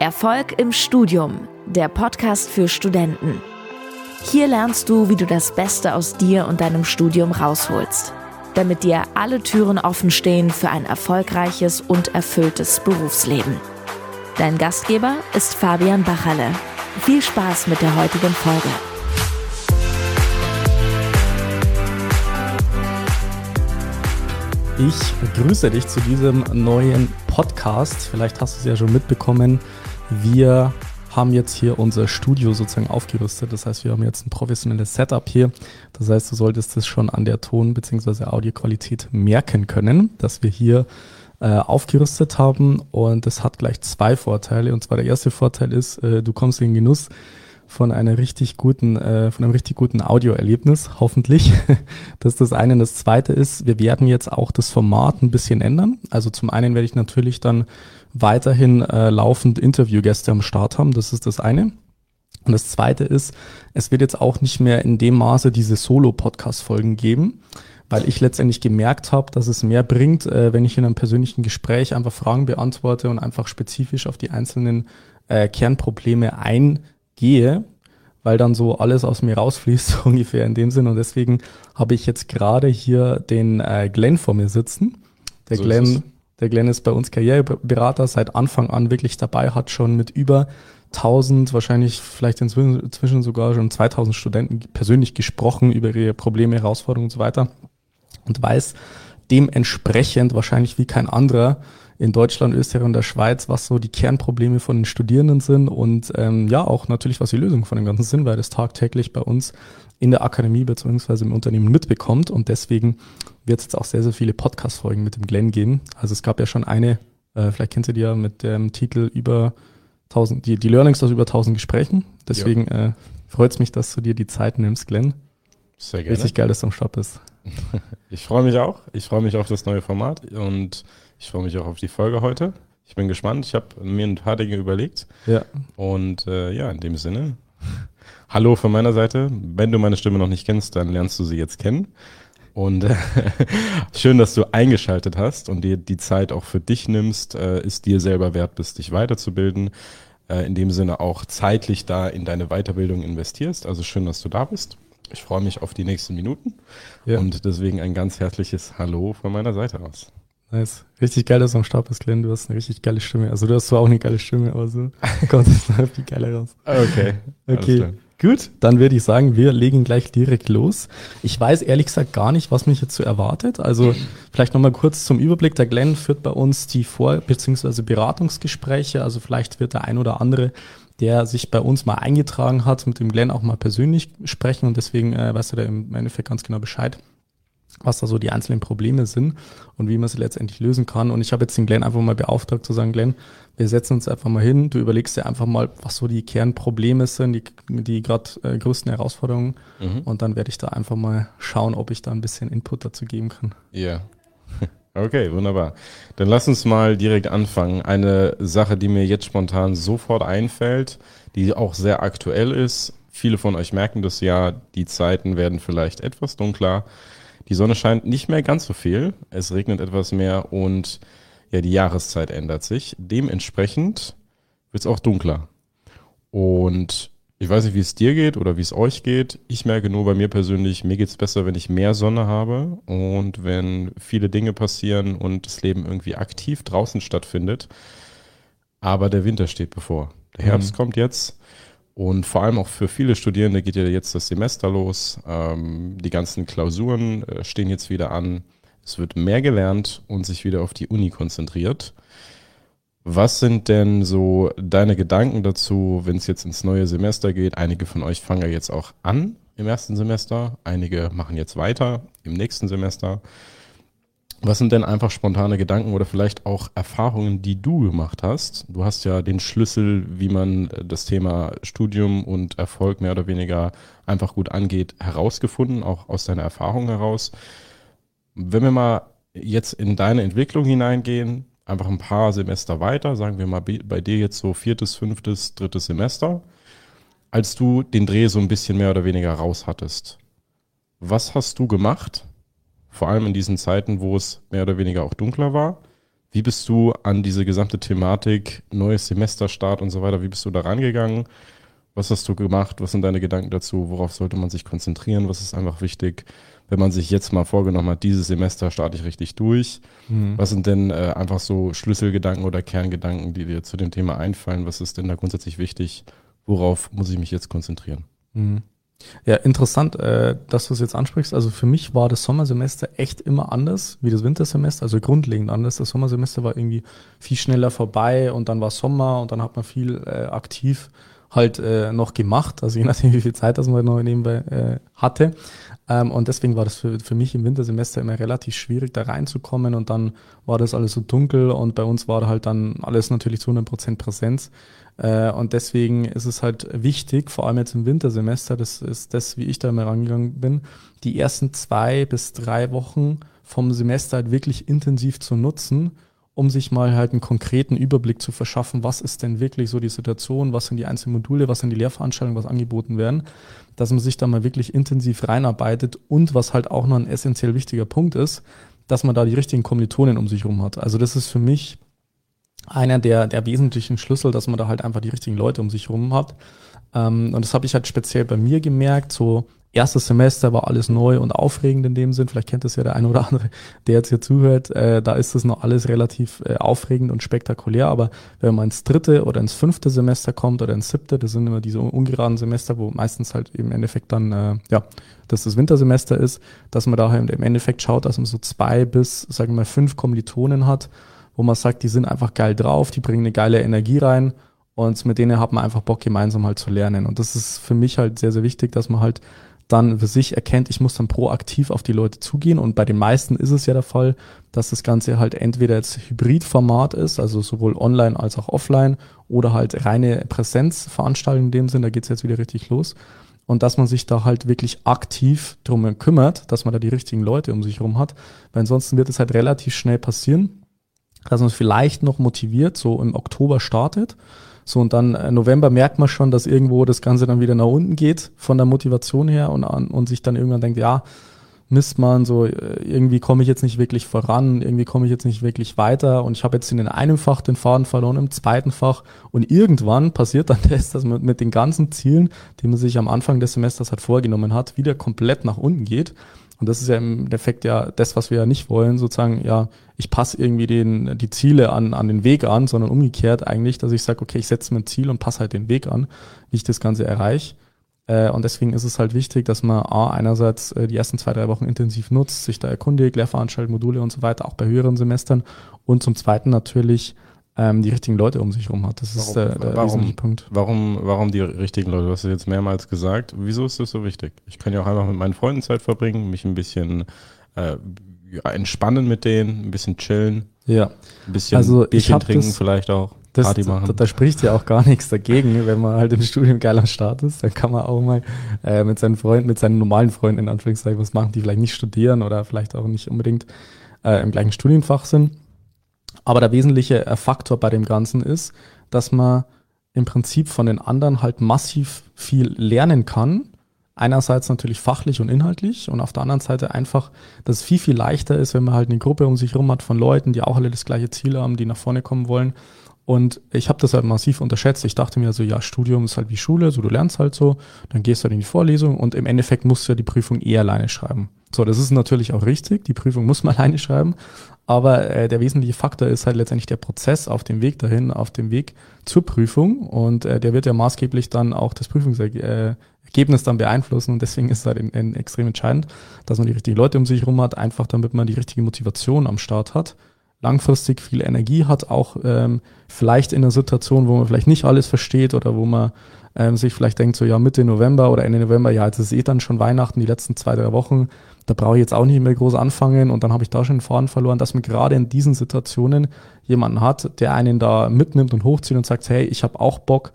Erfolg im Studium, der Podcast für Studenten. Hier lernst du, wie du das Beste aus dir und deinem Studium rausholst, damit dir alle Türen offen stehen für ein erfolgreiches und erfülltes Berufsleben. Dein Gastgeber ist Fabian Bachalle. Viel Spaß mit der heutigen Folge. Ich begrüße dich zu diesem neuen Podcast. Vielleicht hast du es ja schon mitbekommen. Wir haben jetzt hier unser Studio sozusagen aufgerüstet. Das heißt, wir haben jetzt ein professionelles Setup hier. Das heißt, du solltest es schon an der Ton- bzw. Audioqualität merken können, dass wir hier äh, aufgerüstet haben. Und das hat gleich zwei Vorteile. Und zwar der erste Vorteil ist, äh, du kommst in den Genuss von einer richtig guten, äh, von einem richtig guten Audioerlebnis, hoffentlich. Das ist das eine. Und das zweite ist, wir werden jetzt auch das Format ein bisschen ändern. Also zum einen werde ich natürlich dann weiterhin äh, laufend Interviewgäste am Start haben. Das ist das eine. Und das zweite ist, es wird jetzt auch nicht mehr in dem Maße diese Solo-Podcast-Folgen geben, weil ich letztendlich gemerkt habe, dass es mehr bringt, äh, wenn ich in einem persönlichen Gespräch einfach Fragen beantworte und einfach spezifisch auf die einzelnen äh, Kernprobleme eingehe, weil dann so alles aus mir rausfließt, so ungefähr in dem Sinn. Und deswegen habe ich jetzt gerade hier den äh, Glenn vor mir sitzen. Der So Glenn, der Glenn ist bei uns Karriereberater, seit Anfang an wirklich dabei, hat schon mit über 1000, wahrscheinlich vielleicht inzwischen inzwischen sogar schon 2000 Studenten persönlich gesprochen über ihre Probleme, Herausforderungen und so weiter und weiß dementsprechend wahrscheinlich wie kein anderer in Deutschland, Österreich und der Schweiz, was so die Kernprobleme von den Studierenden sind und ähm, ja auch natürlich, was die Lösungen von dem Ganzen sind, weil das tagtäglich bei uns in der Akademie beziehungsweise im Unternehmen mitbekommt und deswegen wird es jetzt auch sehr, sehr viele Podcast-Folgen mit dem Glenn geben. Also es gab ja schon eine, äh, vielleicht kennst du die ja mit dem Titel über 1000, die, die Learnings aus über 1000 Gesprächen. Deswegen äh, freut es mich, dass du dir die Zeit nimmst, Glenn. Sehr gerne. Richtig geil, dass du am Start bist. Ich freue mich auch. Ich freue mich auf das neue Format und ich freue mich auch auf die Folge heute. Ich bin gespannt. Ich habe mir ein paar Dinge überlegt. Ja, Und äh, ja, in dem Sinne, hallo von meiner Seite. Wenn du meine Stimme noch nicht kennst, dann lernst du sie jetzt kennen. Und äh, schön, dass du eingeschaltet hast und dir die Zeit auch für dich nimmst, äh, ist dir selber wert bist, dich weiterzubilden. Äh, in dem Sinne auch zeitlich da in deine Weiterbildung investierst. Also schön, dass du da bist. Ich freue mich auf die nächsten Minuten Ja. und deswegen ein ganz herzliches Hallo von meiner Seite aus. Nice. Richtig geil, dass du am Start bist, Glenn. Du hast eine richtig geile Stimme. Also du hast zwar auch eine geile Stimme, aber so kommt es noch viel geiler raus. Okay. Okay, gut. Dann würde ich sagen, wir legen gleich direkt los. Ich weiß ehrlich gesagt gar nicht, was mich jetzt so erwartet. Also vielleicht nochmal kurz zum Überblick. Der Glenn führt bei uns die Vor- bzw. Beratungsgespräche. Also vielleicht wird der ein oder andere, der sich bei uns mal eingetragen hat, mit dem Glenn auch mal persönlich sprechen. Und deswegen äh, weißt du da im Endeffekt ganz genau Bescheid was da so die einzelnen Probleme sind und wie man sie letztendlich lösen kann. Und ich habe jetzt den Glenn einfach mal beauftragt zu sagen, Glenn, wir setzen uns einfach mal hin, du überlegst dir einfach mal, was so die Kernprobleme sind, die, die gerade äh, größten Herausforderungen Mhm. und dann werde ich da einfach mal schauen, ob ich da ein bisschen Input dazu geben kann. Ja. Okay, wunderbar. Dann lass uns mal direkt anfangen. Eine Sache, die mir jetzt spontan sofort einfällt, die auch sehr aktuell ist. Viele von euch merken das ja, die Zeiten werden vielleicht etwas dunkler. Die Sonne scheint nicht mehr ganz so viel. Es regnet etwas mehr und ja, die Jahreszeit ändert sich. Dementsprechend wird es auch dunkler. Und ich weiß nicht, wie es dir geht oder wie es euch geht. Ich merke nur bei mir persönlich, mir geht es besser, wenn ich mehr Sonne habe und wenn viele Dinge passieren und das Leben irgendwie aktiv draußen stattfindet. Aber der Winter steht bevor. Der Herbst Mhm. kommt jetzt und vor allem auch für viele Studierende geht ja jetzt das Semester los. Ähm, die ganzen Klausuren äh, stehen jetzt wieder an. Es wird mehr gelernt und sich wieder auf die Uni konzentriert. Was sind denn so deine Gedanken dazu, wenn es jetzt ins neue Semester geht? Einige von euch fangen ja jetzt auch an im ersten Semester, einige machen jetzt weiter im nächsten Semester. Was sind denn einfach spontane Gedanken oder vielleicht auch Erfahrungen, die du gemacht hast? Du hast ja den Schlüssel, wie man das Thema Studium und Erfolg mehr oder weniger einfach gut angeht, herausgefunden, auch aus deiner Erfahrung heraus. Wenn wir mal jetzt in deine Entwicklung hineingehen, einfach ein paar Semester weiter, sagen wir mal bei dir jetzt so viertes, fünftes, drittes Semester, als du den Dreh so ein bisschen mehr oder weniger raus hattest. Was hast du gemacht? Vor allem in diesen Zeiten, wo es mehr oder weniger auch dunkler war. Wie bist du an diese gesamte Thematik, neues Semesterstart und so weiter, wie bist du da rangegangen? Was hast du gemacht? Was sind deine Gedanken dazu? Worauf sollte man sich konzentrieren? Was ist einfach wichtig, wenn man sich jetzt mal vorgenommen hat, dieses Semester starte ich richtig durch? Mhm. Was sind denn äh, einfach so Schlüsselgedanken oder Kerngedanken, die dir zu dem Thema einfallen? Was ist denn da grundsätzlich wichtig? Worauf muss ich mich jetzt konzentrieren? Mhm. Ja, interessant, äh, dass du es jetzt ansprichst. Also für mich war das Sommersemester echt immer anders wie das Wintersemester, also grundlegend anders. Das Sommersemester war irgendwie viel schneller vorbei und dann war Sommer und dann hat man viel äh, aktiv halt äh, noch gemacht, also je nachdem, wie viel Zeit das man noch nebenbei äh, hatte. Ähm, und deswegen war das für, für mich im Wintersemester immer relativ schwierig, da reinzukommen und dann war das alles so dunkel und bei uns war halt dann alles natürlich zu 100% Präsenz. Äh, und deswegen ist es halt wichtig, vor allem jetzt im Wintersemester, das ist das, wie ich da immer rangegangen bin, die ersten zwei bis drei Wochen vom Semester halt wirklich intensiv zu nutzen, um sich mal halt einen konkreten Überblick zu verschaffen, was ist denn wirklich so die Situation, was sind die einzelnen Module, was sind die Lehrveranstaltungen, was angeboten werden, dass man sich da mal wirklich intensiv reinarbeitet und was halt auch noch ein essentiell wichtiger Punkt ist, dass man da die richtigen Kommilitonen um sich herum hat. Also das ist für mich einer der, der wesentlichen Schlüssel, dass man da halt einfach die richtigen Leute um sich herum hat. Ähm, und das habe ich halt speziell bei mir gemerkt, so erstes Semester war alles neu und aufregend in dem Sinn. Vielleicht kennt das ja der eine oder andere, der jetzt hier zuhört. Äh, da ist das noch alles relativ äh, aufregend und spektakulär. Aber wenn man ins dritte oder ins fünfte Semester kommt oder ins siebte, das sind immer diese ungeraden Semester, wo meistens halt im Endeffekt dann, äh, ja, dass das Wintersemester ist, dass man da halt im Endeffekt schaut, dass man so zwei bis, sagen wir mal, fünf Kommilitonen hat, wo man sagt, die sind einfach geil drauf, die bringen eine geile Energie rein und mit denen hat man einfach Bock, gemeinsam halt zu lernen. Und das ist für mich halt sehr, sehr wichtig, dass man halt dann für sich erkennt, ich muss dann proaktiv auf die Leute zugehen. Und bei den meisten ist es ja der Fall, dass das Ganze halt entweder jetzt Hybridformat ist, also sowohl online als auch offline, oder halt reine Präsenzveranstaltung in dem Sinn, da geht's jetzt wieder richtig los. Und dass man sich da halt wirklich aktiv drum kümmert, dass man da die richtigen Leute um sich herum hat. Weil ansonsten wird es halt relativ schnell passieren, dass man vielleicht noch motiviert, so im Oktober startet so, und dann äh, November merkt man schon, dass irgendwo das Ganze dann wieder nach unten geht von der Motivation her und, und sich dann irgendwann denkt, ja, Mist, man, so äh, irgendwie komme ich jetzt nicht wirklich voran, irgendwie komme ich jetzt nicht wirklich weiter und ich habe jetzt in einem Fach den Faden verloren, im zweiten Fach. Und irgendwann passiert dann das, dass man mit den ganzen Zielen, die man sich am Anfang des Semesters halt vorgenommen hat, wieder komplett nach unten geht. Und das ist ja im Endeffekt ja das, was wir ja nicht wollen, sozusagen, ja, ich passe irgendwie den, die Ziele an, an den Weg an, sondern umgekehrt eigentlich, dass ich sage, okay, ich setze mir ein Ziel und passe halt den Weg an, wie ich das Ganze erreiche. Äh, und deswegen ist es halt wichtig, dass man A, einerseits äh, die ersten zwei, drei Wochen intensiv nutzt, sich da erkundigt, Lehrveranstaltungen, Module und so weiter, auch bei höheren Semestern. Und zum Zweiten natürlich ähm, die richtigen Leute um sich herum hat. Das ist warum, der, der warum, wesentliche Punkt. Warum, warum die richtigen Leute? Du hast es jetzt mehrmals gesagt. Wieso ist das so wichtig? Ich kann ja auch einfach mit meinen Freunden Zeit verbringen, mich ein bisschen äh, ja, entspannen mit denen, ein bisschen chillen. Ja. Ein bisschen also Bierchen trinken das, vielleicht auch. Das, Party machen. Da, da, spricht ja auch gar nichts dagegen, wenn man halt im Studium geil am Start ist, dann kann man auch mal äh, mit seinen Freunden, mit seinen normalen Freunden in Anführungszeichen was machen, die vielleicht nicht studieren oder vielleicht auch nicht unbedingt äh, im gleichen Studienfach sind. Aber der wesentliche äh, Faktor bei dem Ganzen ist, dass man im Prinzip von den anderen halt massiv viel lernen kann. Einerseits natürlich fachlich und inhaltlich und auf der anderen Seite einfach, dass es viel, viel leichter ist, wenn man halt eine Gruppe um sich herum hat von Leuten, die auch alle das gleiche Ziel haben, die nach vorne kommen wollen. Und ich habe das halt massiv unterschätzt. Ich dachte mir so, ja, Studium ist halt wie Schule, so du lernst halt so, dann gehst du halt in die Vorlesung und im Endeffekt musst du ja die Prüfung eh alleine schreiben. So, das ist natürlich auch richtig, die Prüfung muss man alleine schreiben, aber äh, der wesentliche Faktor ist halt letztendlich der Prozess auf dem Weg dahin, auf dem Weg zur Prüfung. Und äh, der wird ja maßgeblich dann auch das Prüfungsergebnis dann beeinflussen. Und deswegen ist es halt in, in extrem entscheidend, dass man die richtigen Leute um sich herum hat, einfach damit man die richtige Motivation am Start hat langfristig viel Energie hat, auch ähm, vielleicht in einer Situation, wo man vielleicht nicht alles versteht oder wo man ähm, sich vielleicht denkt, so ja, Mitte November oder Ende November, ja, jetzt ist eh dann schon Weihnachten, die letzten zwei, drei Wochen, da brauche ich jetzt auch nicht mehr groß anfangen und dann habe ich da schon den Faden verloren, dass man gerade in diesen Situationen jemanden hat, der einen da mitnimmt und hochzieht und sagt, hey, ich habe auch Bock,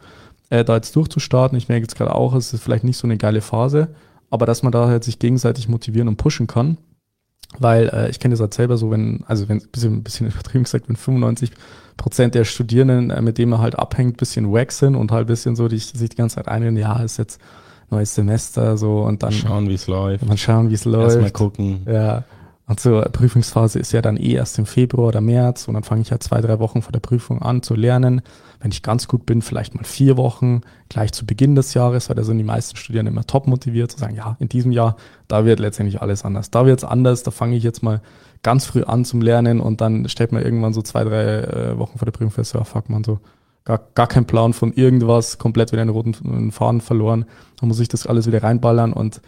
äh, da jetzt durchzustarten. Ich merke jetzt gerade auch, es ist vielleicht nicht so eine geile Phase, aber dass man da halt sich gegenseitig motivieren und pushen kann. Weil äh, ich kenne das halt selber so, wenn, also wenn bisschen, ein bisschen übertrieben gesagt, wenn 95 Prozent der Studierenden, äh, mit denen man halt abhängt, bisschen wack sind und halt bisschen so die, sich die ganze Zeit ein, ja, ist jetzt neues Semester so und dann schauen, wie es läuft. Mal schauen, wie es läuft. Erstmal gucken. Ja. Also Prüfungsphase ist ja dann eh erst im Februar oder März und dann fange ich ja zwei, drei Wochen vor der Prüfung an zu lernen. Wenn ich ganz gut bin, vielleicht mal vier Wochen gleich zu Beginn des Jahres, weil da sind die meisten Studierenden immer top motiviert zu sagen, ja, in diesem Jahr, da wird letztendlich alles anders. Da wird es anders, da fange ich jetzt mal ganz früh an zum Lernen und dann stellt man irgendwann so zwei, drei äh, Wochen vor der Prüfung fest, ja, fuck man, so gar, gar kein Plan von irgendwas, komplett wieder einen roten Faden verloren. Da muss ich das alles wieder reinballern und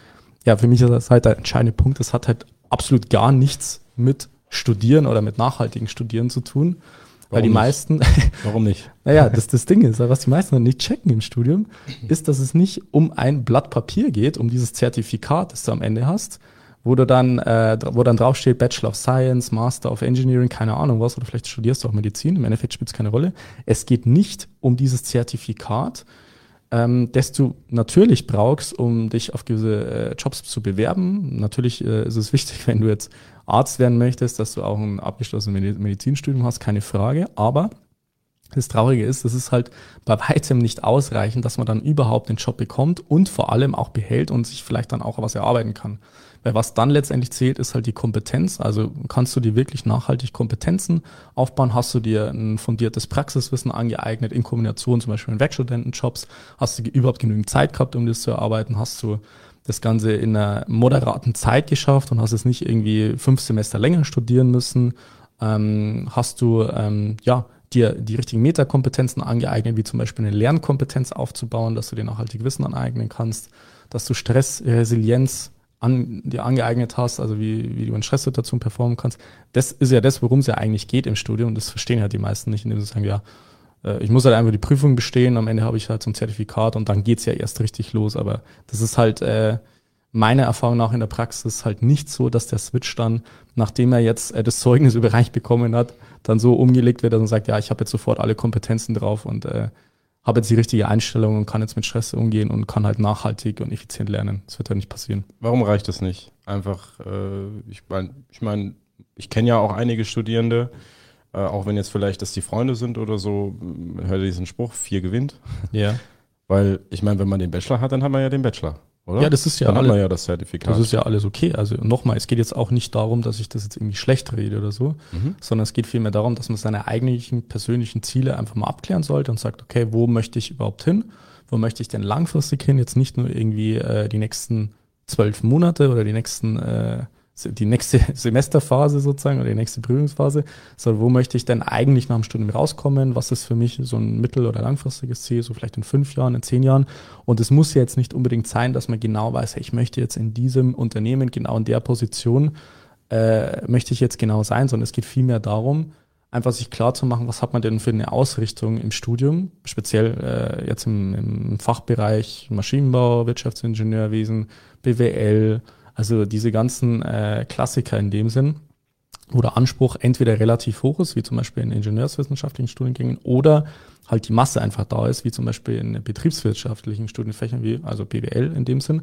ja, für mich ist das halt der entscheidende Punkt. Das hat halt absolut gar nichts mit Studieren oder mit nachhaltigen Studieren zu tun. Warum weil die nicht? meisten. Warum nicht? naja, das, das Ding ist, was die meisten nicht checken im Studium, ist, dass es nicht um ein Blatt Papier geht, um dieses Zertifikat, das du am Ende hast, wo du dann, äh, wo dann draufsteht Bachelor of Science, Master of Engineering, keine Ahnung was, oder vielleicht studierst du auch Medizin, im Endeffekt spielt es keine Rolle. Es geht nicht um dieses Zertifikat, ähm, das du natürlich brauchst, um dich auf gewisse äh, Jobs zu bewerben. Natürlich äh, ist es wichtig, wenn du jetzt Arzt werden möchtest, dass du auch ein abgeschlossenes Medizinstudium hast, keine Frage. Aber das Traurige ist, das ist halt bei weitem nicht ausreichend, dass man dann überhaupt den Job bekommt und vor allem auch behält und sich vielleicht dann auch was erarbeiten kann. Was dann letztendlich zählt, ist halt die Kompetenz. Also kannst du dir wirklich nachhaltig Kompetenzen aufbauen? Hast du dir ein fundiertes Praxiswissen angeeignet in Kombination zum Beispiel mit Werkstudentenjobs? Hast du überhaupt genügend Zeit gehabt, um das zu erarbeiten? Hast du das Ganze in einer moderaten Zeit geschafft und hast es nicht irgendwie fünf Semester länger studieren müssen? Ähm, hast du ähm, ja dir die richtigen Metakompetenzen angeeignet, wie zum Beispiel eine Lernkompetenz aufzubauen, dass du dir nachhaltig Wissen aneignen kannst, dass du Stress, Resilienz an, dir angeeignet hast, also wie, wie du in Stresssituationen performen kannst. Das ist ja das, worum es ja eigentlich geht im Studium. Und das verstehen halt die meisten nicht, indem sie sagen, ja, äh, ich muss halt einfach die Prüfung bestehen, am Ende habe ich halt so ein Zertifikat und dann geht's ja erst richtig los. Aber das ist halt äh, meiner Erfahrung nach in der Praxis halt nicht so, dass der Switch dann, nachdem er jetzt äh, das Zeugnis überreicht bekommen hat, dann so umgelegt wird, dass er sagt, ja, ich habe jetzt sofort alle Kompetenzen drauf und äh, habe jetzt die richtige Einstellung und kann jetzt mit Stress umgehen und kann halt nachhaltig und effizient lernen. Das wird ja nicht passieren. Warum reicht das nicht? Einfach, äh, ich meine, ich, mein, ich kenne ja auch einige Studierende, äh, auch wenn jetzt vielleicht das die Freunde sind oder so, hört diesen Spruch, vier gewinnt. Ja. Weil ich meine, wenn man den Bachelor hat, dann hat man ja den Bachelor oder? Ja, das ist ja Dann alle, haben wir ja das Zertifikat. Das ist ja alles okay. Also nochmal, es geht jetzt auch nicht darum, dass ich das jetzt irgendwie schlecht rede oder so, mhm. sondern es geht vielmehr darum, dass man seine eigentlichen persönlichen Ziele einfach mal abklären sollte und sagt, okay, wo möchte ich überhaupt hin? Wo möchte ich denn langfristig hin? Jetzt nicht nur irgendwie äh, die nächsten zwölf Monate oder die nächsten äh, die nächste Semesterphase sozusagen oder die nächste Prüfungsphase, sondern wo möchte ich denn eigentlich nach dem Studium rauskommen? Was ist für mich so ein mittel- oder langfristiges Ziel, so vielleicht in fünf Jahren, in zehn Jahren? Und es muss jetzt nicht unbedingt sein, dass man genau weiß, hey, ich möchte jetzt in diesem Unternehmen genau in der Position äh, möchte ich jetzt genau sein, sondern es geht vielmehr darum, einfach sich klar zu machen, was hat man denn für eine Ausrichtung im Studium, speziell äh, jetzt im, im Fachbereich Maschinenbau, Wirtschaftsingenieurwesen, BWL, also diese ganzen äh, Klassiker in dem Sinn, wo der Anspruch entweder relativ hoch ist, wie zum Beispiel in ingenieurswissenschaftlichen Studiengängen, oder halt die Masse einfach da ist, wie zum Beispiel in betriebswirtschaftlichen Studienfächern, wie also BWL in dem Sinn,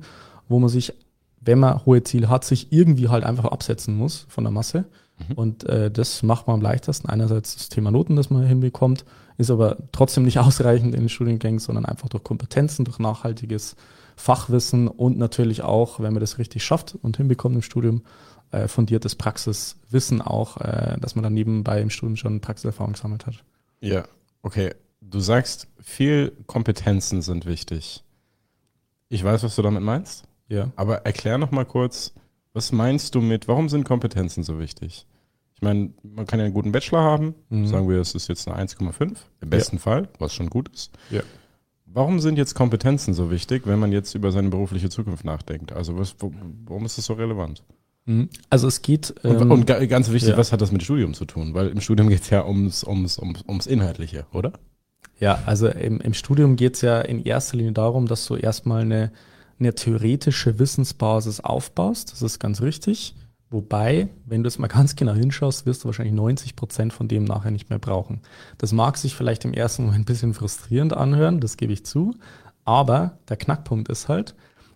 wo man sich, wenn man hohe Ziele hat, sich irgendwie halt einfach absetzen muss von der Masse. Mhm. Und äh, das macht man am leichtesten. Einerseits das Thema Noten, das man hinbekommt, ist aber trotzdem nicht ausreichend in den Studiengängen, sondern einfach durch Kompetenzen, durch nachhaltiges Fachwissen und natürlich auch, wenn man das richtig schafft und hinbekommt im Studium, äh, fundiertes Praxiswissen auch, äh, dass man dann nebenbei im Studium schon Praxiserfahrung gesammelt hat. Ja, okay. Du sagst, viel Kompetenzen sind wichtig. Ich weiß, was du damit meinst. Ja. Aber erklär noch mal kurz, was meinst du mit, warum sind Kompetenzen so wichtig? Ich meine, man kann ja einen guten Bachelor haben, mhm. sagen wir, es ist jetzt eine 1,5, im besten ja. Fall, was schon gut ist. Ja. Warum sind jetzt Kompetenzen so wichtig, wenn man jetzt über seine berufliche Zukunft nachdenkt? Also was, warum ist das so relevant? Mhm. Also es geht. Ähm, und, und, ganz wichtig, ja. was hat das mit Studium zu tun? Weil im Studium geht es ja ums, ums, ums, ums Inhaltliche, oder? Ja, also im, im Studium geht es ja in erster Linie darum, dass du erstmal eine, eine theoretische Wissensbasis aufbaust. Das ist ganz richtig. Wobei, wenn du es mal ganz genau hinschaust, wirst du wahrscheinlich 90 Prozent von dem nachher nicht mehr brauchen. Das mag sich vielleicht im ersten Moment ein bisschen frustrierend anhören, das gebe ich zu. Aber der Knackpunkt ist halt,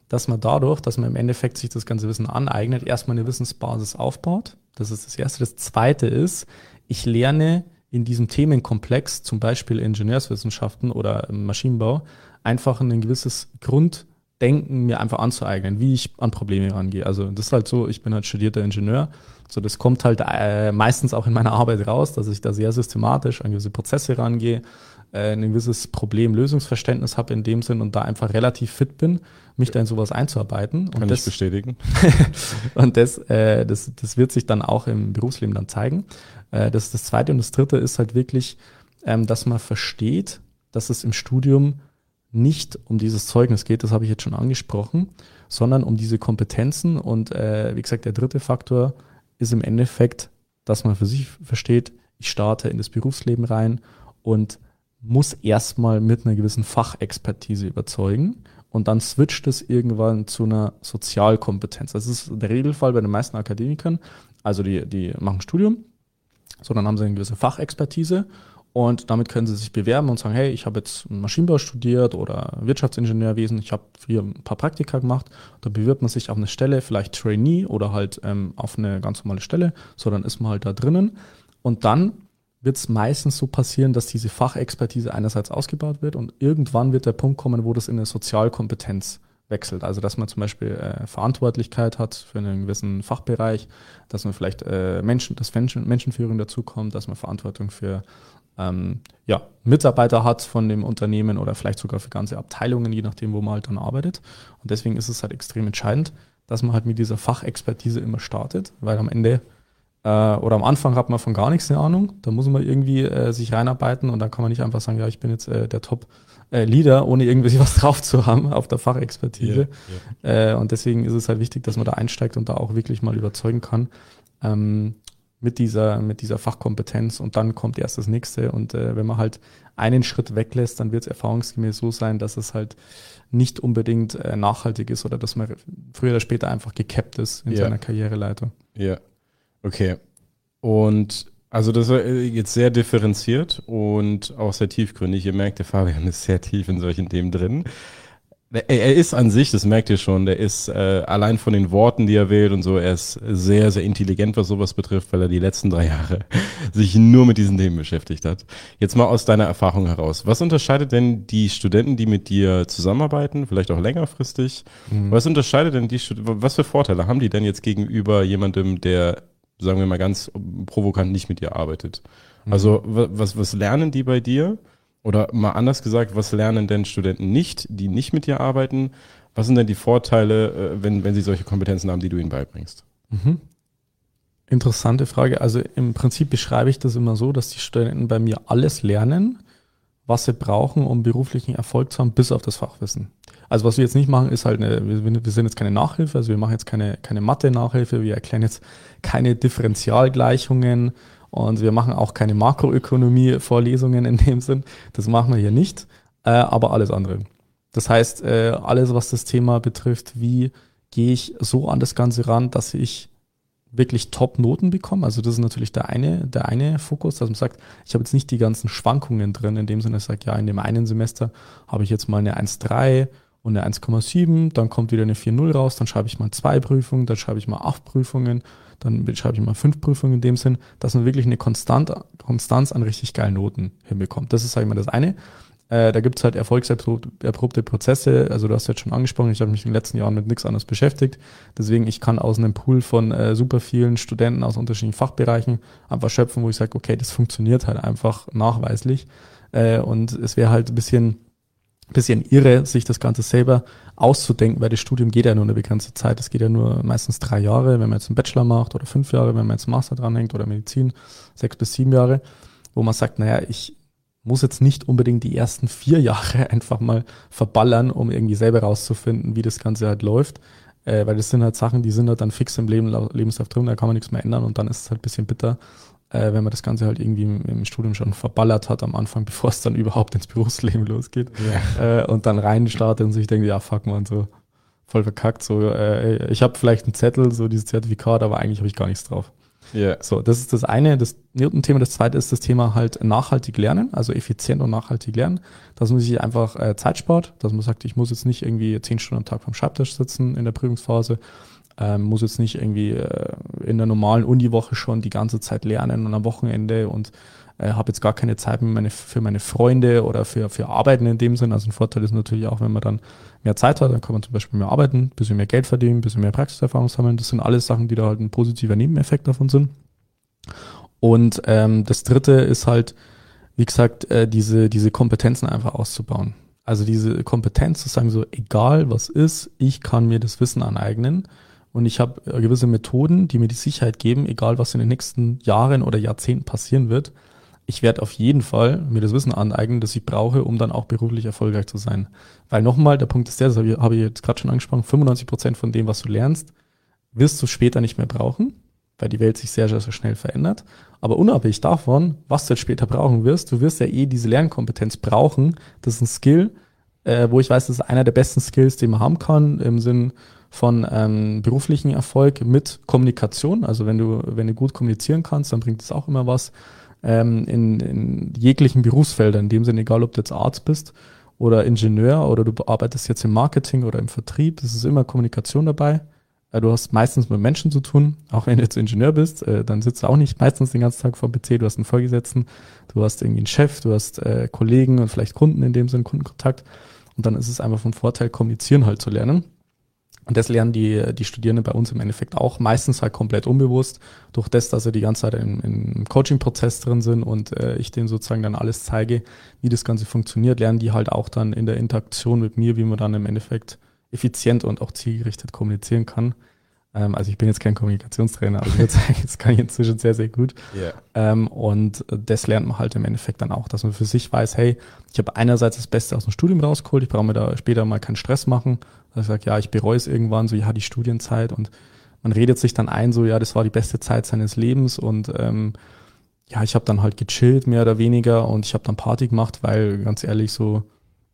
dass man dadurch, dass man im Endeffekt sich das ganze Wissen aneignet, erstmal eine Wissensbasis aufbaut. Das ist das Erste. Das Zweite ist, ich lerne in diesem Themenkomplex, zum Beispiel Ingenieurswissenschaften oder Maschinenbau, einfach ein gewisses Grund Denken mir einfach anzueignen, wie ich an Probleme rangehe. Also das ist halt so, ich bin halt studierter Ingenieur So, das kommt halt äh, meistens auch in meiner Arbeit raus, dass ich da sehr systematisch an gewisse Prozesse rangehe, äh, ein gewisses Problem-Lösungsverständnis habe in dem Sinn und da einfach relativ fit bin, mich da in sowas einzuarbeiten. Kann und das, ich bestätigen. und das, äh, das, das wird sich dann auch im Berufsleben dann zeigen. Äh, das, das zweite und das dritte ist halt wirklich, ähm, dass man versteht, dass es im Studium nicht um dieses Zeugnis geht, das habe ich jetzt schon angesprochen, sondern um diese Kompetenzen. Und äh, wie gesagt, der dritte Faktor ist im Endeffekt, dass man für sich versteht, ich starte in das Berufsleben rein und muss erstmal mit einer gewissen Fachexpertise überzeugen und dann switcht es irgendwann zu einer Sozialkompetenz. Das ist der Regelfall bei den meisten Akademikern. Also die, die machen Studium, so dann haben sie eine gewisse Fachexpertise und damit können sie sich bewerben und sagen, hey, ich habe jetzt Maschinenbau studiert oder Wirtschaftsingenieurwesen, ich habe hier ein paar Praktika gemacht. Da bewirbt man sich auf eine Stelle, vielleicht Trainee oder halt ähm, auf eine ganz normale Stelle. So, dann ist man halt da drinnen. Und dann wird es meistens so passieren, dass diese Fachexpertise einerseits ausgebaut wird und irgendwann wird der Punkt kommen, wo das in eine Sozialkompetenz wechselt. Also dass man zum Beispiel äh, Verantwortlichkeit hat für einen gewissen Fachbereich, dass man vielleicht äh, Menschen, dass Menschen, Menschenführung dazukommt, dass man Verantwortung für ähm, ja, Mitarbeiter hat von dem Unternehmen oder vielleicht sogar für ganze Abteilungen, je nachdem, wo man halt dann arbeitet. Und deswegen ist es halt extrem entscheidend, dass man halt mit dieser Fachexpertise immer startet, weil am Ende äh, oder am Anfang hat man von gar nichts eine Ahnung. Da muss man irgendwie äh, sich reinarbeiten und dann kann man nicht einfach sagen, ja, ich bin jetzt äh, der Top äh, Leader, ohne irgendwie was drauf zu haben auf der Fachexpertise. Yeah, yeah. Äh, und deswegen ist es halt wichtig, dass man da einsteigt und da auch wirklich mal überzeugen kann. Ähm, mit dieser, mit dieser Fachkompetenz und dann kommt erst das nächste. Und äh, wenn man halt einen Schritt weglässt, dann wird es erfahrungsgemäß so sein, dass es halt nicht unbedingt äh, nachhaltig ist oder dass man früher oder später einfach gekappt ist in ja. seiner Karriereleiter. Ja, okay. Und also das war äh, jetzt sehr differenziert und auch sehr tiefgründig. Ihr merkt, der Fabian ist sehr tief in solchen Themen drin. Er ist an sich, das merkt ihr schon, der ist äh, allein von den Worten, die er wählt und so, er ist sehr, sehr intelligent, was sowas betrifft, weil er die letzten drei Jahre sich nur mit diesen Themen beschäftigt hat. Jetzt mal aus deiner Erfahrung heraus. Was unterscheidet denn die Studenten, die mit dir zusammenarbeiten, vielleicht auch längerfristig? Mhm. Was unterscheidet denn die Studenten, was für Vorteile haben die denn jetzt gegenüber jemandem, der, sagen wir mal ganz provokant, nicht mit dir arbeitet? Mhm. Also was, was lernen die bei dir? Oder mal anders gesagt, was lernen denn Studenten nicht, die nicht mit dir arbeiten? Was sind denn die Vorteile, äh, wenn, wenn sie solche Kompetenzen haben, die du ihnen beibringst? Mhm. Interessante Frage. Also im Prinzip beschreibe ich das immer so, dass die Studenten bei mir alles lernen, was sie brauchen, um beruflichen Erfolg zu haben, bis auf das Fachwissen. Also was wir jetzt nicht machen, ist halt, eine, wir sind jetzt keine Nachhilfe, also wir machen jetzt keine, keine Mathe-Nachhilfe, wir erklären jetzt keine Differentialgleichungen, und wir machen auch keine Makroökonomie-Vorlesungen in dem Sinn. Das machen wir hier nicht, äh, aber alles andere. Das heißt, äh, alles, was das Thema betrifft, wie gehe ich so an das Ganze ran, dass ich wirklich Top-Noten bekomme. Also das ist natürlich der eine, der eine Fokus, dass man sagt, ich habe jetzt nicht die ganzen Schwankungen drin, in dem Sinne, ich sage, ja, in dem einen Semester habe ich jetzt mal eine 1,3 und eine 1,7, dann kommt wieder eine 4,0 raus, dann schreibe ich mal zwei Prüfungen, dann schreibe ich mal acht Prüfungen dann schreibe ich mal fünf Prüfungen in dem Sinn, dass man wirklich eine Konstant, Konstanz an richtig geilen Noten hinbekommt. Das ist, sage ich mal, das eine. Äh, da gibt es halt erfolgserprobte Prozesse. Also du hast jetzt schon angesprochen, ich habe mich in den letzten Jahren mit nichts anderes beschäftigt. Deswegen, ich kann aus einem Pool von äh, super vielen Studenten aus unterschiedlichen Fachbereichen einfach schöpfen, wo ich sage, okay, das funktioniert halt einfach nachweislich. Äh, und es wäre halt ein bisschen bisschen irre, sich das Ganze selber auszudenken, weil das Studium geht ja nur eine begrenzte Zeit. Es geht ja nur meistens drei Jahre, wenn man jetzt einen Bachelor macht oder fünf Jahre, wenn man jetzt einen Master dranhängt oder Medizin, sechs bis sieben Jahre, wo man sagt, naja, ich muss jetzt nicht unbedingt die ersten vier Jahre einfach mal verballern, um irgendwie selber rauszufinden, wie das Ganze halt läuft. Äh, weil das sind halt Sachen, die sind halt dann fix im Leben, Lebenslauf drin, da kann man nichts mehr ändern und dann ist es halt bisschen bitter, äh, wenn man das Ganze halt irgendwie im, im, Studium schon verballert hat am Anfang, bevor es dann überhaupt ins Berufsleben losgeht. Yeah. Äh, und dann reinstartet und sich denkt, ja, fuck man, so voll verkackt. So, äh, ich habe vielleicht einen Zettel, so dieses Zertifikat, aber eigentlich habe ich gar nichts drauf. Ja. Yeah. So, das ist das eine, das Newton-Thema. Das zweite ist das Thema halt nachhaltig lernen, also effizient und nachhaltig lernen. Dass man sich einfach äh, Zeit spart, dass man sagt, ich muss jetzt nicht irgendwie zehn Stunden am Tag vom Schreibtisch sitzen in der Prüfungsphase, Ähm, muss jetzt nicht irgendwie äh, in der normalen Uniwoche schon die ganze Zeit lernen und am Wochenende und äh, habe jetzt gar keine Zeit mehr meine, für meine Freunde oder für, für Arbeiten in dem Sinn. Also ein Vorteil ist natürlich auch, wenn man dann mehr Zeit hat, dann kann man zum Beispiel mehr arbeiten, bisschen mehr Geld verdienen, bisschen mehr Praxiserfahrung sammeln. Das sind alles Sachen, die da halt ein positiver Nebeneffekt davon sind. Und ähm, das dritte ist halt, wie gesagt, äh, diese, diese Kompetenzen einfach auszubauen. Also diese Kompetenz zu sagen, so egal was ist, ich kann mir das Wissen aneignen und ich habe äh, gewisse Methoden, die mir die Sicherheit geben, egal was in den nächsten Jahren oder Jahrzehnten passieren wird. Ich werde auf jeden Fall mir das Wissen aneignen, das ich brauche, um dann auch beruflich erfolgreich zu sein. Weil nochmal, der Punkt ist der, das habe ich, hab ich jetzt gerade schon angesprochen, 95 Prozent von dem, was du lernst, wirst du später nicht mehr brauchen weil die Welt sich sehr, sehr, sehr schnell verändert. Aber unabhängig davon, was du jetzt später brauchen wirst, du wirst ja eh diese Lernkompetenz brauchen. Das ist ein Skill, äh, wo ich weiß, das ist einer der besten Skills, den man haben kann im Sinn von ähm, beruflichen Erfolg mit Kommunikation. Also wenn du, wenn du gut kommunizieren kannst, dann bringt das auch immer was ähm, in, in jeglichen Berufsfeldern. In dem Sinne, egal ob du jetzt Arzt bist oder Ingenieur oder du arbeitest jetzt im Marketing oder im Vertrieb, das ist immer Kommunikation dabei. Äh, du hast meistens mit Menschen zu tun, auch wenn du jetzt Ingenieur bist, äh, dann sitzt du auch nicht meistens den ganzen Tag vor dem PC, du hast einen Vorgesetzten, du hast irgendwie einen Chef, du hast äh, Kollegen und vielleicht Kunden in dem Sinne, Kundenkontakt. Und dann ist es einfach von Vorteil, kommunizieren halt zu lernen. Und das lernen die, die Studierenden bei uns im Endeffekt auch, meistens halt komplett unbewusst, durch das, dass sie die ganze Zeit im, im Coaching-Prozess drin sind und äh, ich denen sozusagen dann alles zeige, wie das Ganze funktioniert, lernen die halt auch dann in der Interaktion mit mir, wie man dann im Endeffekt effizient und auch zielgerichtet kommunizieren kann. Ähm, also ich bin jetzt kein Kommunikationstrainer, aber ich würde sagen, das kann ich inzwischen sehr, sehr gut. Yeah. Ähm, und das lernt man halt im Endeffekt dann auch, dass man für sich weiß, hey, ich habe einerseits das Beste aus dem Studium rausgeholt, ich brauche mir da später mal keinen Stress machen. Dass ich sage, ja, ich bereue es irgendwann, so ja, die Studienzeit und man redet sich dann ein, so ja, das war die beste Zeit seines Lebens und ähm, ja, ich habe dann halt gechillt, mehr oder weniger, und ich habe dann Party gemacht, weil ganz ehrlich, so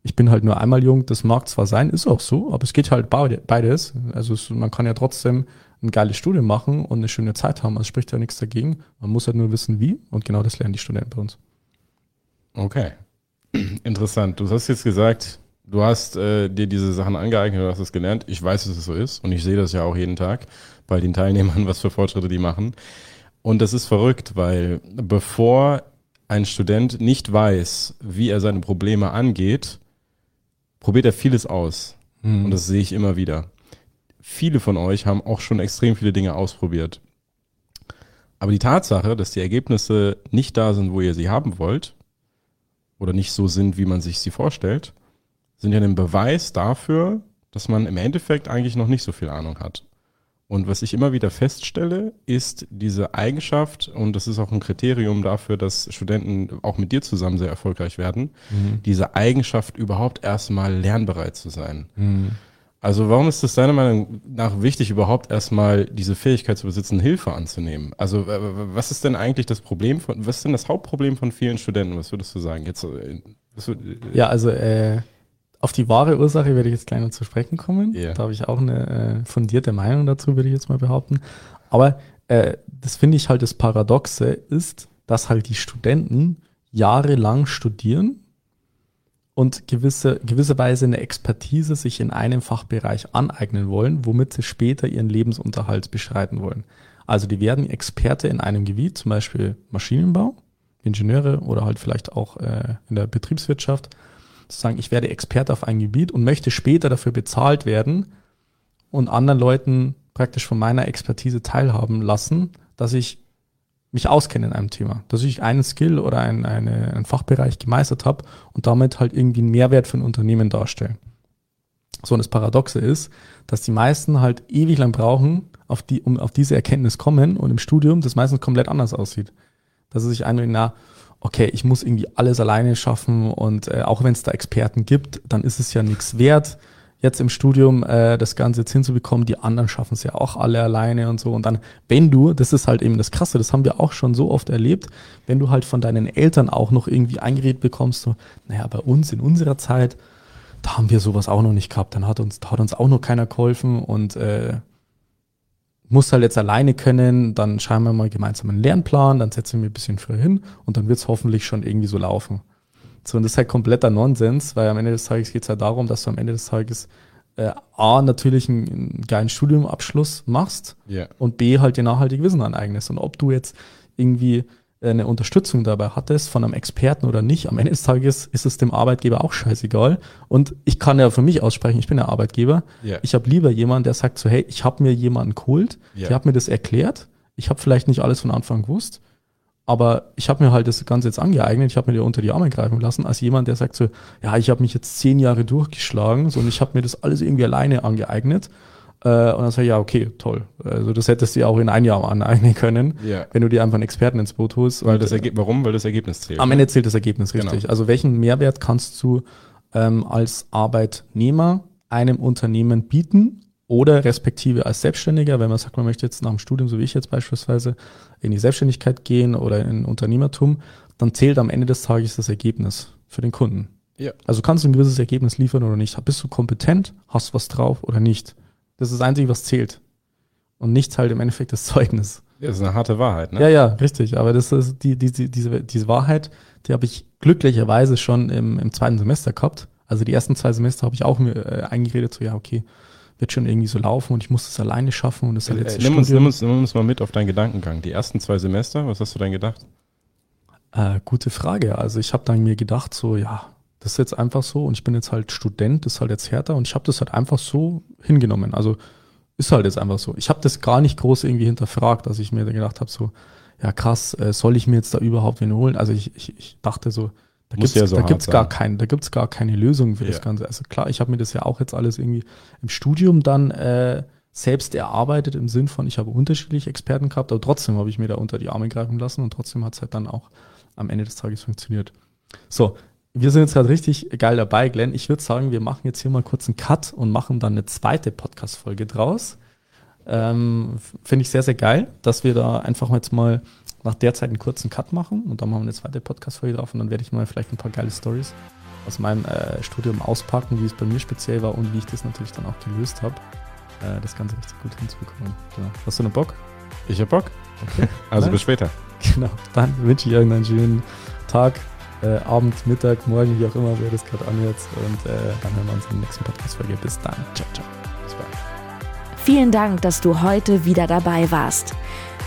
ich bin halt nur einmal jung, das mag zwar sein, ist auch so, aber es geht halt beides. Also es, man kann ja trotzdem ein geiles Studium machen und eine schöne Zeit haben. Also spricht ja nichts dagegen. Man muss halt nur wissen, wie. Und genau das lernen die Studenten bei uns. Okay. Interessant. Du hast jetzt gesagt, du hast äh, dir diese Sachen angeeignet, du hast es gelernt. Ich weiß, dass es so ist. Und ich sehe das ja auch jeden Tag bei den Teilnehmern, was für Fortschritte die machen. Und das ist verrückt, weil bevor ein Student nicht weiß, wie er seine Probleme angeht, probiert er vieles aus. Mhm. Und das sehe ich immer wieder. Viele von euch haben auch schon extrem viele Dinge ausprobiert. Aber die Tatsache, dass die Ergebnisse nicht da sind, wo ihr sie haben wollt, oder nicht so sind, wie man sich sie vorstellt, sind ja ein Beweis dafür, dass man im Endeffekt eigentlich noch nicht so viel Ahnung hat. Und was ich immer wieder feststelle, ist diese Eigenschaft, und das ist auch ein Kriterium dafür, dass Studenten auch mit dir zusammen sehr erfolgreich werden, mhm. diese Eigenschaft überhaupt erstmal lernbereit zu sein. Mhm. Also warum ist es deiner Meinung nach wichtig, überhaupt erstmal diese Fähigkeit zu besitzen, Hilfe anzunehmen? Also was ist denn eigentlich das Problem von, was ist denn das Hauptproblem von vielen Studenten? Was würdest du sagen? Jetzt, äh, du, ja, also äh, auf die wahre Ursache werde ich jetzt gleich noch zu sprechen kommen. Yeah. Da habe ich auch eine äh, fundierte Meinung dazu, würde ich jetzt mal behaupten. Aber äh, das finde ich halt das Paradoxe ist, dass halt die Studenten jahrelang studieren und gewisse, gewisse Weise eine Expertise sich in einem Fachbereich aneignen wollen, womit sie später ihren Lebensunterhalt beschreiten wollen. Also die werden Experte in einem Gebiet, zum Beispiel Maschinenbau, Ingenieure oder halt vielleicht auch äh, in der Betriebswirtschaft zu ich werde Experte auf ein Gebiet und möchte später dafür bezahlt werden und anderen Leuten praktisch von meiner Expertise teilhaben lassen, dass ich mich auskenne in einem Thema, dass ich einen Skill oder ein, eine, einen Fachbereich gemeistert habe und damit halt irgendwie einen Mehrwert für ein Unternehmen darstelle. So, und das Paradoxe ist, dass die meisten halt ewig lang brauchen, auf die, um auf diese Erkenntnis kommen und im Studium das meistens komplett anders aussieht. Dass sie sich einreden, na, okay, ich muss irgendwie alles alleine schaffen und äh, auch wenn es da Experten gibt, dann ist es ja nichts wert, jetzt im Studium äh, das Ganze jetzt hinzubekommen. Die anderen schaffen es ja auch alle alleine und so. Und dann, wenn du, das ist halt eben das Krasse, das haben wir auch schon so oft erlebt, wenn du halt von deinen Eltern auch noch irgendwie eingeredet bekommst, so, naja, bei uns in unserer Zeit, da haben wir sowas auch noch nicht gehabt, dann hat uns, da hat uns auch noch keiner geholfen und äh, muss halt jetzt alleine können, dann schreiben wir mal gemeinsam einen Lernplan, dann setzen wir ein bisschen früher hin und dann wird es hoffentlich schon irgendwie so laufen. So, und das ist halt kompletter Nonsens, weil am Ende des Tages geht es halt darum, dass du am Ende des Tages äh, A, natürlich einen, einen geilen Studiumabschluss machst Ja. und B, halt dir nachhaltig Wissen aneignest. Und ob du jetzt irgendwie eine Unterstützung dabei hattest von einem Experten oder nicht, am Ende des Tages ist es dem Arbeitgeber auch scheißegal. Und ich kann ja für mich aussprechen, ich bin der Arbeitgeber. Ja. Ich habe lieber jemanden, der sagt so, hey, ich habe mir jemanden geholt, Ja. der hat mir das erklärt. Ich habe vielleicht nicht alles von Anfang gewusst, aber ich habe mir halt das Ganze jetzt angeeignet, ich habe mir dir unter die Arme greifen lassen, als jemand, der sagt so, ja, ich habe mich jetzt zehn Jahre durchgeschlagen so, und ich habe mir das alles irgendwie alleine angeeignet. Äh, und dann sage ich, ja, okay, toll. Also das hättest du ja auch in ein Jahr aneignen können, Ja. wenn du dir einfach einen Experten ins Boot holst. Weil das äh, Erge warum? Weil das Ergebnis zählt. am Ende zählt das Ergebnis, Genau. richtig. Also welchen Mehrwert kannst du ähm, als Arbeitnehmer einem Unternehmen bieten oder respektive als Selbstständiger, wenn man sagt, man möchte jetzt nach dem Studium, so wie ich jetzt beispielsweise, in die Selbstständigkeit gehen oder in Unternehmertum, dann zählt am Ende des Tages das Ergebnis für den Kunden. Ja. Also kannst du ein gewisses Ergebnis liefern oder nicht. Bist du kompetent, hast du was drauf oder nicht. Das ist das Einzige, was zählt. Und nichts halt im Endeffekt das Zeugnis. Das ist eine harte Wahrheit, ne? Ja, ja, richtig. Aber das ist die, die, die, diese, diese Wahrheit, die habe ich glücklicherweise schon im, im zweiten Semester gehabt. Also die ersten zwei Semester habe ich auch mir äh, eingeredet, so ja, okay, wird schon irgendwie so laufen und ich muss das alleine schaffen und das Äh, letzte nimm, uns, nimm, uns, nimm uns mal mit auf deinen Gedankengang. Die ersten zwei Semester, was hast du denn gedacht? Äh, gute Frage. Also ich habe dann mir gedacht, so ja, das ist jetzt einfach so und ich bin jetzt halt Student, das ist halt jetzt härter und ich habe das halt einfach so hingenommen. Also ist halt jetzt einfach so. Ich habe das gar nicht groß irgendwie hinterfragt, dass ich mir dann gedacht habe, so ja krass, äh, soll ich mir jetzt da überhaupt wen holen? Also ich, ich, ich dachte so, da Muss gibt's ja so da gibt's gar keinen, da gibt's gar keine Lösung für Ja. das Ganze. Also klar, ich habe mir das ja auch jetzt alles irgendwie im Studium dann äh, selbst erarbeitet im Sinn von, ich habe unterschiedliche Experten gehabt, aber trotzdem habe ich mir da unter die Arme greifen lassen und trotzdem hat es halt dann auch am Ende des Tages funktioniert. So, wir sind jetzt gerade richtig geil dabei, Glenn. Ich würde sagen, wir machen jetzt hier mal kurz einen Cut und machen dann eine zweite Podcast-Folge draus. Ähm, Finde ich sehr, sehr geil, dass wir da einfach jetzt mal nach der Zeit einen kurzen Cut machen und dann machen wir eine zweite Podcast-Folge drauf und dann werde ich mal vielleicht ein paar geile Stories aus meinem äh, Studium auspacken, wie es bei mir speziell war und wie ich das natürlich dann auch gelöst habe, äh, das Ganze richtig gut hinzubekommen. Genau. Hast du noch Bock? Ich hab Bock. Also Nice. bis später. Genau. Dann wünsche ich euch einen schönen Tag, äh, Abend, Mittag, morgen, wie auch immer, wer das gerade anhört. Und äh, dann hören wir uns in der nächsten Podcast-Folge. Bis dann. Ciao, ciao. Bis bald. Vielen Dank, dass du heute wieder dabei warst.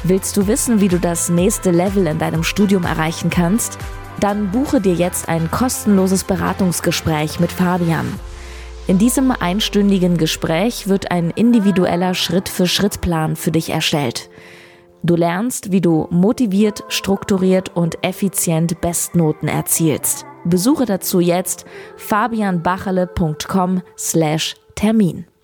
Willst du wissen, wie du das nächste Level in deinem Studium erreichen kannst? Dann buche dir jetzt ein kostenloses Beratungsgespräch mit Fabian. In diesem einstündigen Gespräch wird ein individueller Schritt-für-Schritt-Plan für dich erstellt. Du lernst, wie du motiviert, strukturiert und effizient Bestnoten erzielst. Besuche dazu jetzt fabianbachele.com/termin.